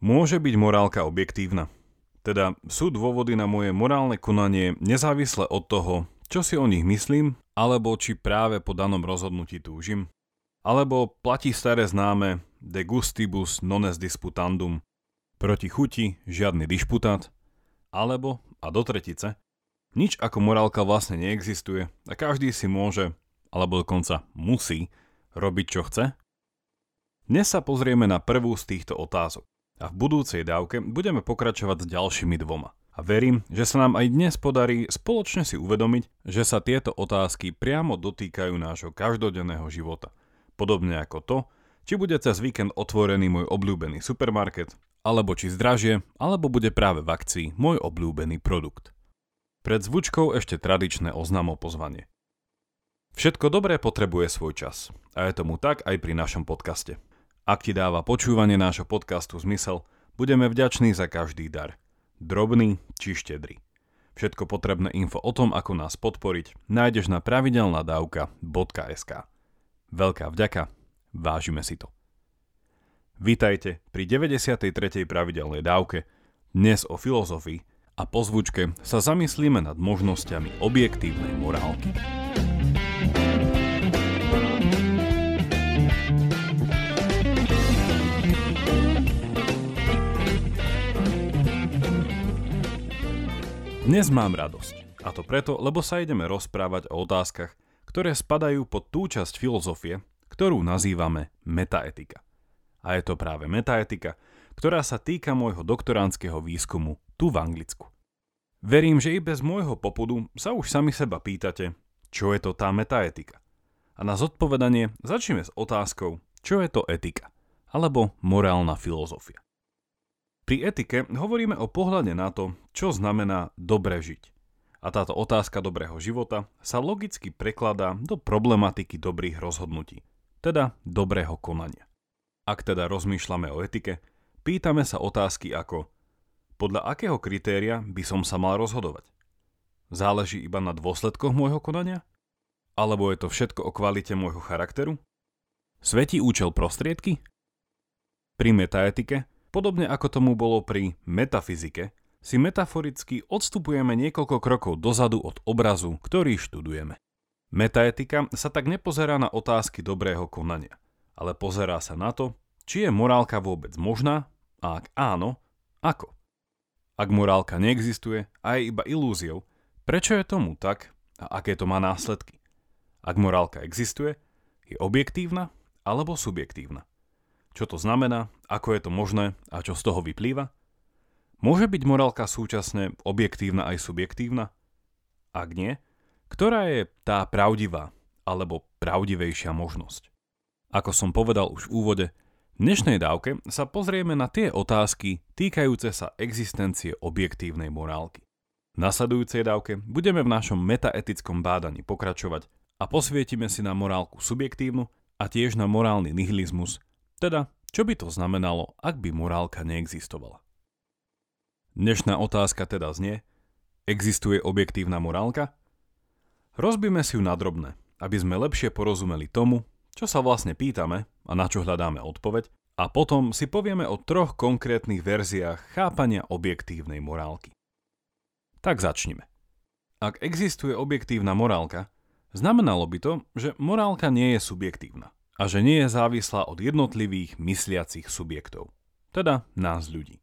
Môže byť morálka objektívna? Teda sú dôvody na moje morálne konanie nezávisle od toho, čo si o nich myslím, alebo či práve po danom rozhodnutí túžim? Alebo platí staré známe de gustibus non est disputandum, proti chuti žiadny dišputát? Alebo, a do tretice, nič ako morálka vlastne neexistuje a každý si môže, alebo dokonca musí, robiť čo chce? Dnes sa pozrieme na prvú z týchto otázok a v budúcej dávke budeme pokračovať s ďalšími dvoma. A verím, že sa nám aj dnes podarí spoločne si uvedomiť, že sa tieto otázky priamo dotýkajú nášho každodenného života. Podobne ako to, či bude cez víkend otvorený môj obľúbený supermarket, alebo či zdražie, alebo bude práve v akcii môj obľúbený produkt. Pred zvučkou ešte tradičné oznamo pozvanie. Všetko dobré potrebuje svoj čas a je tomu tak aj pri našom podcaste. Ak ti dáva počúvanie nášho podcastu zmysel, budeme vďační za každý dar. Drobný či štedrý. Všetko potrebné info o tom, ako nás podporiť, nájdeš na pravidelnadavka.sk. Veľká vďaka, vážime si to. Vítajte pri 93. pravidelnej dávke, dnes o filozofii a po zvučke sa zamyslíme nad možnosťami objektívnej morálky. Dnes mám radosť. A to preto, lebo sa ideme rozprávať o otázkach, ktoré spadajú pod tú časť filozofie, ktorú nazývame metaetika. A je to práve metaetika, ktorá sa týka môjho doktoránskeho výskumu tu v Anglicku. Verím, že i bez môjho popudu sa už sami seba pýtate, čo je to tá metaetika. A na zodpovedanie začneme s otázkou, čo je to etika, alebo morálna filozofia. Pri etike hovoríme o pohľade na to, čo znamená dobre žiť. A táto otázka dobrého života sa logicky prekladá do problematiky dobrých rozhodnutí, teda dobrého konania. Ak teda rozmýšľame o etike, pýtame sa otázky ako podľa akého kritéria by som sa mal rozhodovať? Záleží iba na dôsledkoch môjho konania? Alebo je to všetko o kvalite môjho charakteru? Svetí účel prostriedky? Pri metaetike Podobne ako tomu bolo pri metafyzike, si metaforicky odstupujeme niekoľko krokov dozadu od obrazu, ktorý študujeme. Metaetika sa tak nepozerá na otázky dobrého konania, ale pozerá sa na to, či je morálka vôbec možná a ak áno, ako. Ak morálka neexistuje a je iba ilúziou, prečo je tomu tak a aké to má následky? Ak morálka existuje, je objektívna alebo subjektívna? Čo to znamená, ako je to možné a čo z toho vyplýva? Môže byť morálka súčasne objektívna aj subjektívna? Ak nie, ktorá je tá pravdivá alebo pravdivejšia možnosť? Ako som povedal už v úvode, v dnešnej dávke sa pozrieme na tie otázky týkajúce sa existencie objektívnej morálky. V nasledujúcej dávke budeme v našom metaetickom bádaní pokračovať a posvietime si na morálku subjektívnu a tiež na morálny nihilizmus teda, čo by to znamenalo, ak by morálka neexistovala? Dnešná otázka teda znie, existuje objektívna morálka? Rozbíme si ju na drobné, aby sme lepšie porozumeli tomu, čo sa vlastne pýtame a na čo hľadáme odpoveď, a potom si povieme o troch konkrétnych verziách chápania objektívnej morálky. Tak začnime. Ak existuje objektívna morálka, znamenalo by to, že morálka nie je subjektívna a že nie je závislá od jednotlivých mysliacich subjektov, teda nás ľudí.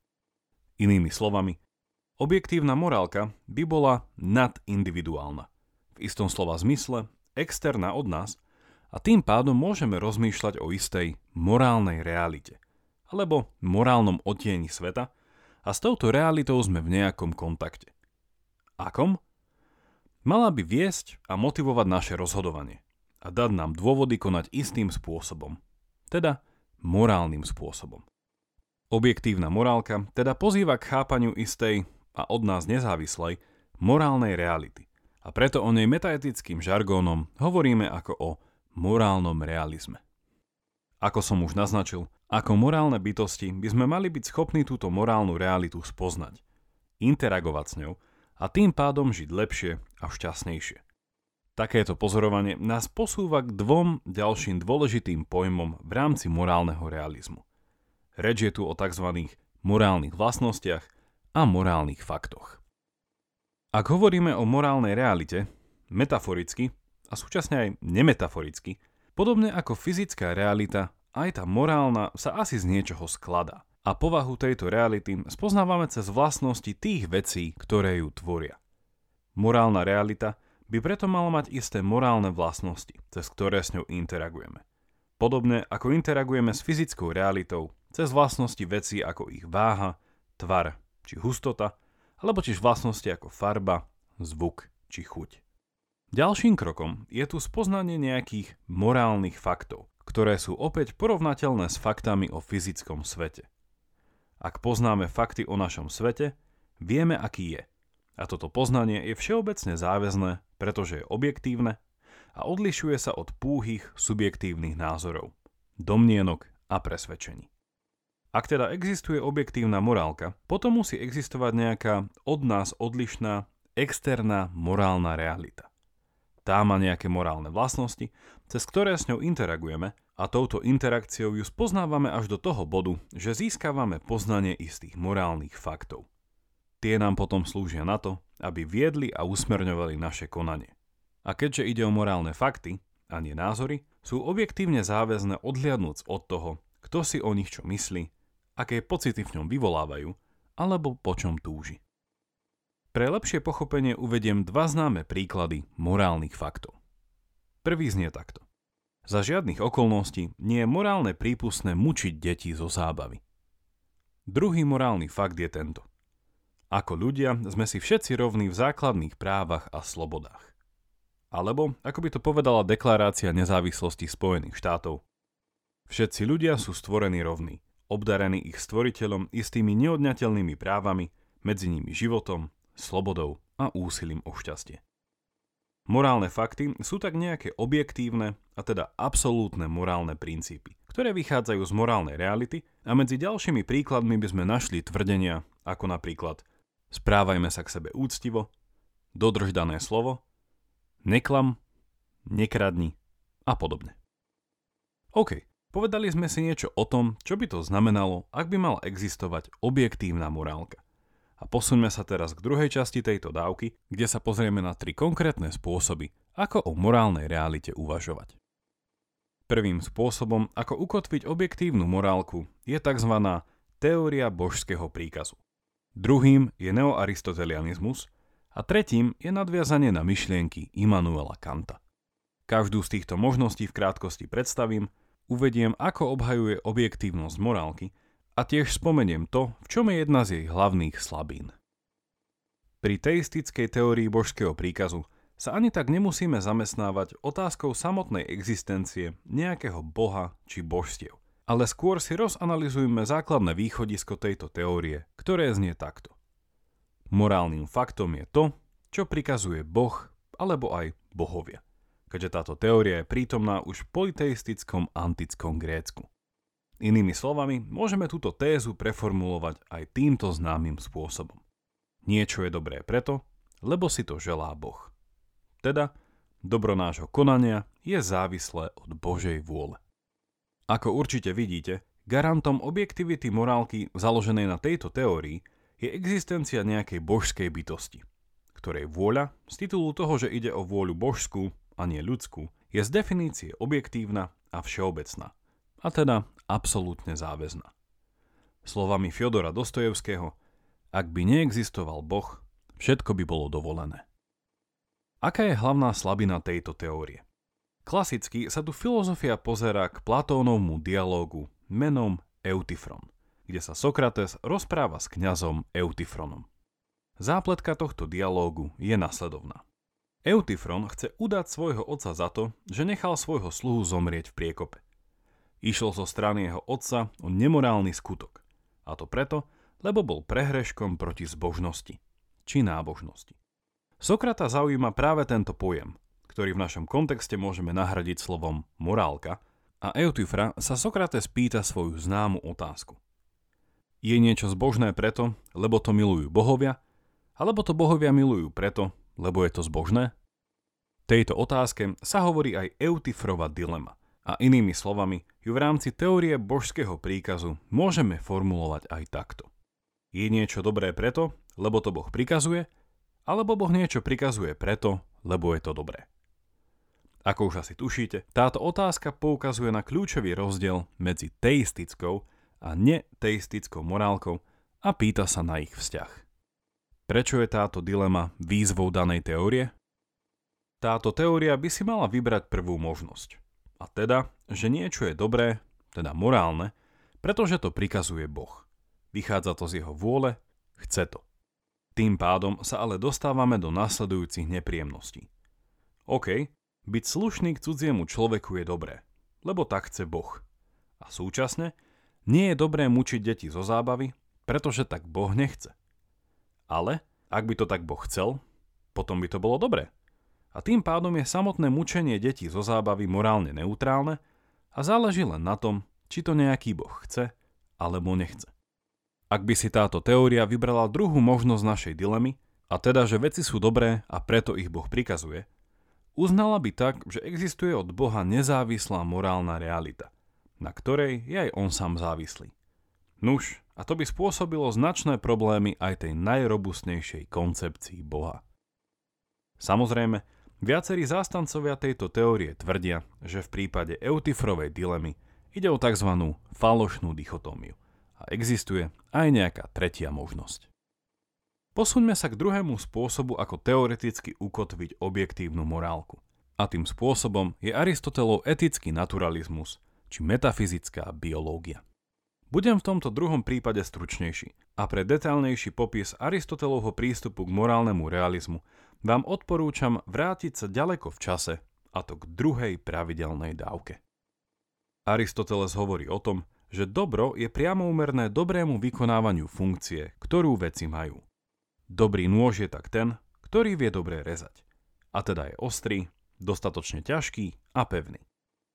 Inými slovami, objektívna morálka by bola nadindividuálna, v istom slova zmysle externá od nás a tým pádom môžeme rozmýšľať o istej morálnej realite alebo morálnom odtieni sveta a s touto realitou sme v nejakom kontakte. Akom? Mala by viesť a motivovať naše rozhodovanie a dať nám dôvody konať istým spôsobom, teda morálnym spôsobom. Objektívna morálka teda pozýva k chápaniu istej a od nás nezávislej morálnej reality a preto o nej metaetickým žargónom hovoríme ako o morálnom realizme. Ako som už naznačil, ako morálne bytosti by sme mali byť schopní túto morálnu realitu spoznať, interagovať s ňou a tým pádom žiť lepšie a šťastnejšie. Takéto pozorovanie nás posúva k dvom ďalším dôležitým pojmom v rámci morálneho realizmu. Reč je tu o tzv. morálnych vlastnostiach a morálnych faktoch. Ak hovoríme o morálnej realite, metaforicky a súčasne aj nemetaforicky, podobne ako fyzická realita, aj tá morálna sa asi z niečoho skladá. A povahu tejto reality spoznávame cez vlastnosti tých vecí, ktoré ju tvoria. Morálna realita by preto mala mať isté morálne vlastnosti, cez ktoré s ňou interagujeme. Podobne ako interagujeme s fyzickou realitou cez vlastnosti vecí ako ich váha, tvar či hustota, alebo tiež vlastnosti ako farba, zvuk či chuť. Ďalším krokom je tu spoznanie nejakých morálnych faktov, ktoré sú opäť porovnateľné s faktami o fyzickom svete. Ak poznáme fakty o našom svete, vieme, aký je. A toto poznanie je všeobecne záväzné, pretože je objektívne a odlišuje sa od púhých subjektívnych názorov, domnienok a presvedčení. Ak teda existuje objektívna morálka, potom musí existovať nejaká od nás odlišná externá morálna realita. Tá má nejaké morálne vlastnosti, cez ktoré s ňou interagujeme a touto interakciou ju spoznávame až do toho bodu, že získavame poznanie istých morálnych faktov. Tie nám potom slúžia na to, aby viedli a usmerňovali naše konanie. A keďže ide o morálne fakty, a nie názory, sú objektívne záväzne odhliadnúc od toho, kto si o nich čo myslí, aké pocity v ňom vyvolávajú, alebo po čom túži. Pre lepšie pochopenie uvediem dva známe príklady morálnych faktov. Prvý znie takto. Za žiadnych okolností nie je morálne prípustné mučiť deti zo zábavy. Druhý morálny fakt je tento. Ako ľudia sme si všetci rovní v základných právach a slobodách. Alebo, ako by to povedala deklarácia nezávislosti Spojených štátov, všetci ľudia sú stvorení rovní, obdarení ich stvoriteľom istými neodňateľnými právami, medzi nimi životom, slobodou a úsilím o šťastie. Morálne fakty sú tak nejaké objektívne, a teda absolútne morálne princípy, ktoré vychádzajú z morálnej reality a medzi ďalšími príkladmi by sme našli tvrdenia ako napríklad správajme sa k sebe úctivo, dodrž dané slovo, neklam, nekradni a podobne. OK, povedali sme si niečo o tom, čo by to znamenalo, ak by mala existovať objektívna morálka. A posuňme sa teraz k druhej časti tejto dávky, kde sa pozrieme na tri konkrétne spôsoby, ako o morálnej realite uvažovať. Prvým spôsobom, ako ukotviť objektívnu morálku, je tzv. teória božského príkazu. Druhým je neoaristotelianizmus a tretím je nadviazanie na myšlienky Immanuela Kanta. Každú z týchto možností v krátkosti predstavím, uvediem, ako obhajuje objektívnosť morálky a tiež spomeniem to, v čom je jedna z jej hlavných slabín. Pri teistickej teórii božského príkazu sa ani tak nemusíme zamestnávať otázkou samotnej existencie nejakého boha či božstiev, ale skôr si rozanalizujme základné východisko tejto teórie, ktoré znie takto. Morálnym faktom je to, čo prikazuje Boh alebo aj bohovia, keďže táto teória je prítomná už v politeistickom antickom Grécku. Inými slovami, môžeme túto tézu preformulovať aj týmto známym spôsobom. Niečo je dobré preto, lebo si to želá Boh. Teda, dobro nášho konania je závislé od Božej vôle. Ako určite vidíte, garantom objektivity morálky založenej na tejto teórii je existencia nejakej božskej bytosti, ktorej vôľa, z titulu toho, že ide o vôľu božskú a nie ľudskú, je z definície objektívna a všeobecná – a teda absolútne záväzná. Slovami Fiodora Dostojevského, ak by neexistoval Boh, všetko by bolo dovolené. Aká je hlavná slabina tejto teórie? Klasicky sa tu filozofia pozera k Platónovmu dialógu menom Eutyfron, kde sa Sokrates rozpráva s kňazom Eutyfronom. Zápletka tohto dialógu je nasledovná. Eutyfron chce udať svojho otca za to, že nechal svojho sluhu zomrieť v priekope. Išlo zo strany jeho otca o nemorálny skutok. A to preto, lebo bol prehreškom proti zbožnosti či nábožnosti. Sokrata zaujíma práve tento pojem, ktorý v našom kontexte môžeme nahradiť slovom morálka a Eutyfra sa Sokrates pýta svoju známu otázku. Je niečo zbožné preto, lebo to milujú bohovia, alebo to bohovia milujú preto, lebo je to zbožné? Tejto otázke sa hovorí aj Eutyfrova dilema – A inými slovami, ju v rámci teórie božského príkazu môžeme formulovať aj takto. Je niečo dobré preto, lebo to Boh prikazuje, alebo Boh niečo prikazuje preto, lebo je to dobré. Ako už asi tušíte, táto otázka poukazuje na kľúčový rozdiel medzi teistickou a neteistickou morálkou a pýta sa na ich vzťah. Prečo je táto dilema výzvou danej teórie? Táto teória by si mala vybrať prvú možnosť. A teda, že niečo je dobré, teda morálne, pretože to prikazuje Boh. Vychádza to z jeho vôle, chce to. Tým pádom sa ale dostávame do nasledujúcich nepríjemností. OK, byť slušný k cudziemu človeku je dobré, lebo tak chce Boh. A súčasne nie je dobré mučiť deti zo zábavy, pretože tak Boh nechce. Ale ak by to tak Boh chcel, potom by to bolo dobré a tým pádom je samotné mučenie detí zo zábavy morálne neutrálne a záleží len na tom, či to nejaký boh chce alebo nechce. Ak by si táto teória vybrala druhú možnosť našej dilemy, a teda, že veci sú dobré a preto ich Boh prikazuje, uznala by tak, že existuje od Boha nezávislá morálna realita, na ktorej je aj on sám závislý. Nuž, a to by spôsobilo značné problémy aj tej najrobustnejšej koncepcii Boha. Samozrejme, Viacerí zástancovia tejto teórie tvrdia, že v prípade Eutifrovej dilemy ide o tzv. falošnú dichotómiu a existuje aj nejaká tretia možnosť. Posuňme sa k druhému spôsobu, ako teoreticky ukotviť objektívnu morálku. A tým spôsobom je Aristotelov etický naturalizmus, či metafyzická biológia. Budem v tomto druhom prípade stručnejší a pre detailnejší popis Aristotelovho prístupu k morálnemu realizmu vám odporúčam vrátiť sa ďaleko v čase, a to k druhej pravidelnej dávke. Aristoteles hovorí o tom, že dobro je priamo úmerné dobrému vykonávaniu funkcie, ktorú veci majú. Dobrý nôž je tak ten, ktorý vie dobre rezať. A teda je ostrý, dostatočne ťažký a pevný.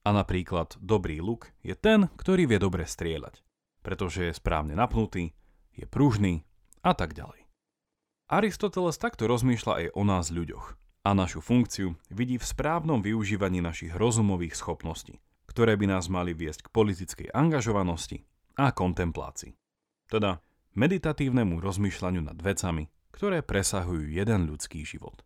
A napríklad dobrý luk je ten, ktorý vie dobre strieľať, pretože je správne napnutý, je pružný a tak ďalej. Aristoteles takto rozmýšľa aj o nás ľuďoch a našu funkciu vidí v správnom využívaní našich rozumových schopností, ktoré by nás mali viesť k politickej angažovanosti a kontemplácii. Teda meditatívnemu rozmýšľaniu nad vecami, ktoré presahujú jeden ľudský život.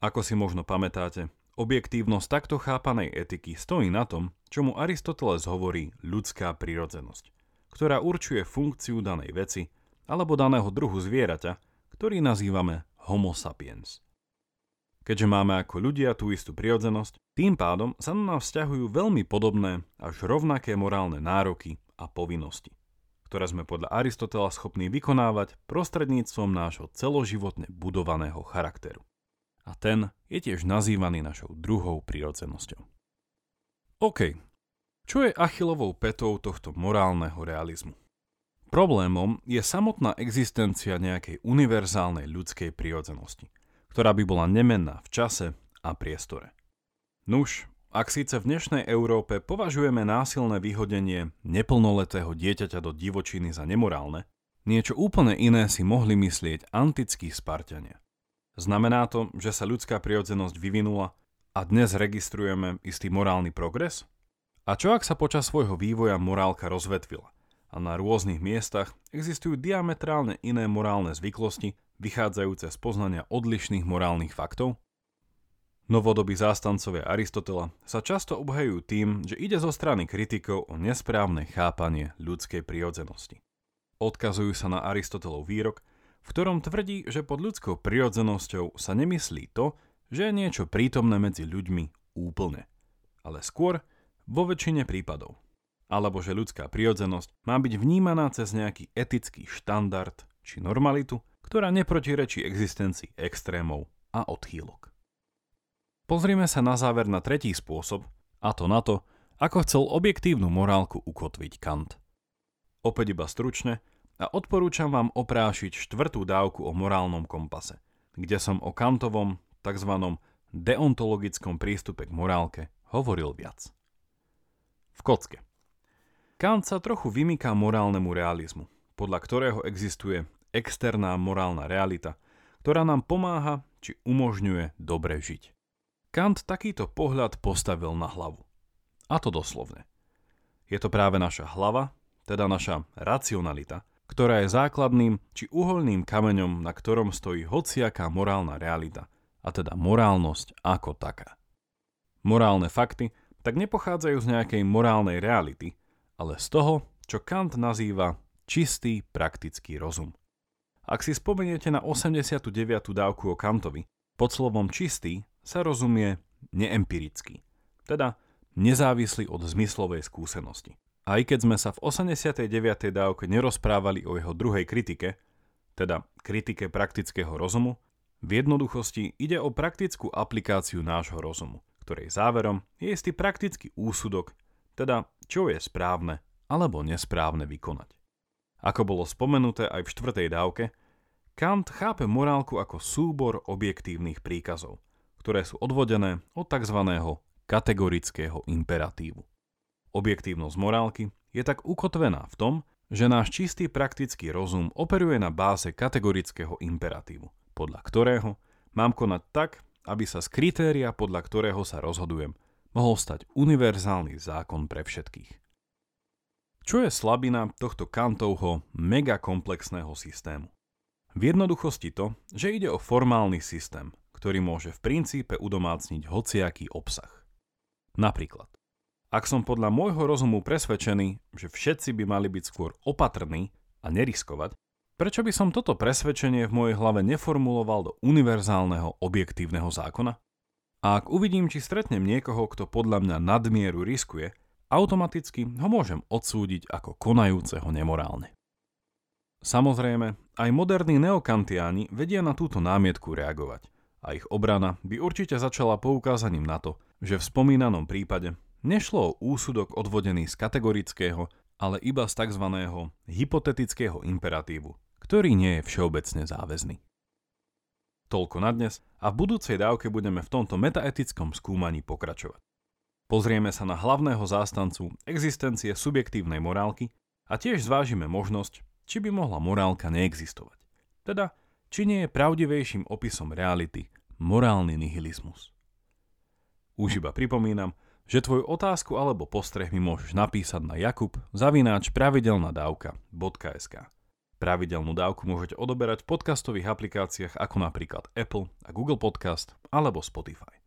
Ako si možno pamätáte, objektívnosť takto chápanej etiky stojí na tom, čomu Aristoteles hovorí ľudská prirodzenosť, ktorá určuje funkciu danej veci alebo daného druhu zvieraťa ktorý nazývame Homo sapiens. Keďže máme ako ľudia tú istú prirodzenosť, tým pádom sa na nás vzťahujú veľmi podobné až rovnaké morálne nároky a povinnosti, ktoré sme podľa Aristotela schopní vykonávať prostredníctvom nášho celoživotne budovaného charakteru. A ten je tiež nazývaný našou druhou prirodzenosťou. OK, čo je achilovou petou tohto morálneho realizmu? Problémom je samotná existencia nejakej univerzálnej ľudskej prírodzenosti, ktorá by bola nemenná v čase a priestore. Nuž, ak síce v dnešnej Európe považujeme násilné vyhodenie neplnoletého dieťaťa do divočiny za nemorálne, niečo úplne iné si mohli myslieť antickí Spartania. Znamená to, že sa ľudská prirodzenosť vyvinula a dnes registrujeme istý morálny progres? A čo ak sa počas svojho vývoja morálka rozvetvila? a na rôznych miestach existujú diametrálne iné morálne zvyklosti, vychádzajúce z poznania odlišných morálnych faktov? Novodobí zástancovia Aristotela sa často obhajujú tým, že ide zo strany kritikov o nesprávne chápanie ľudskej prirodzenosti. Odkazujú sa na Aristotelov výrok, v ktorom tvrdí, že pod ľudskou prirodzenosťou sa nemyslí to, že je niečo prítomné medzi ľuďmi úplne, ale skôr vo väčšine prípadov alebo že ľudská prirodzenosť má byť vnímaná cez nejaký etický štandard či normalitu, ktorá neprotirečí existencii extrémov a odchýlok. Pozrime sa na záver na tretí spôsob, a to na to, ako chcel objektívnu morálku ukotviť Kant. Opäť iba stručne a odporúčam vám oprášiť štvrtú dávku o morálnom kompase, kde som o Kantovom tzv. deontologickom prístupe k morálke hovoril viac. V kocke. Kant sa trochu vymýka morálnemu realizmu, podľa ktorého existuje externá morálna realita, ktorá nám pomáha či umožňuje dobre žiť. Kant takýto pohľad postavil na hlavu. A to doslovne. Je to práve naša hlava, teda naša racionalita, ktorá je základným či uholným kameňom, na ktorom stojí hociaká morálna realita, a teda morálnosť ako taká. Morálne fakty tak nepochádzajú z nejakej morálnej reality, ale z toho, čo Kant nazýva čistý praktický rozum. Ak si spomeniete na 89. dávku o Kantovi, pod slovom čistý sa rozumie neempirický, teda nezávislý od zmyslovej skúsenosti. Aj keď sme sa v 89. dávke nerozprávali o jeho druhej kritike, teda kritike praktického rozumu, v jednoduchosti ide o praktickú aplikáciu nášho rozumu, ktorej záverom je istý praktický úsudok, teda čo je správne alebo nesprávne vykonať. Ako bolo spomenuté aj v štvrtej dávke, Kant chápe morálku ako súbor objektívnych príkazov, ktoré sú odvodené od tzv. kategorického imperatívu. Objektívnosť morálky je tak ukotvená v tom, že náš čistý praktický rozum operuje na báze kategorického imperatívu, podľa ktorého mám konať tak, aby sa z kritéria, podľa ktorého sa rozhodujem, mohol stať univerzálny zákon pre všetkých. Čo je slabina tohto Kantovho megakomplexného systému? V jednoduchosti to, že ide o formálny systém, ktorý môže v princípe udomácniť hociaký obsah. Napríklad, ak som podľa môjho rozumu presvedčený, že všetci by mali byť skôr opatrní a neriskovať, prečo by som toto presvedčenie v mojej hlave neformuloval do univerzálneho objektívneho zákona? A ak uvidím, či stretnem niekoho, kto podľa mňa nadmieru riskuje, automaticky ho môžem odsúdiť ako konajúceho nemorálne. Samozrejme, aj moderní neokantiáni vedia na túto námietku reagovať a ich obrana by určite začala poukázaním na to, že v spomínanom prípade nešlo o úsudok odvodený z kategorického, ale iba z tzv. hypotetického imperatívu, ktorý nie je všeobecne záväzný. Toľko na dnes a v budúcej dávke budeme v tomto metaetickom skúmaní pokračovať. Pozrieme sa na hlavného zástancu existencie subjektívnej morálky a tiež zvážime možnosť, či by mohla morálka neexistovať. Teda, či nie je pravdivejším opisom reality morálny nihilizmus. Už iba pripomínam, že tvoju otázku alebo postreh mi môžeš napísať na jakub zavináč pravidelnadavka.sk Pravidelnú dávku môžete odoberať v podcastových aplikáciách ako napríklad Apple a Google Podcast alebo Spotify.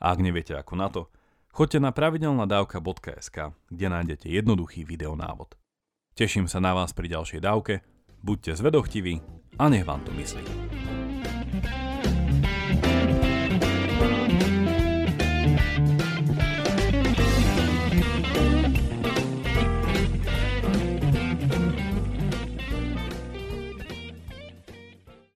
A ak neviete ako na to, Choďte na pravidelnadavka.sk, kde nájdete jednoduchý videonávod. Teším sa na vás pri ďalšej dávke, buďte zvedochtiví a nech vám to myslí.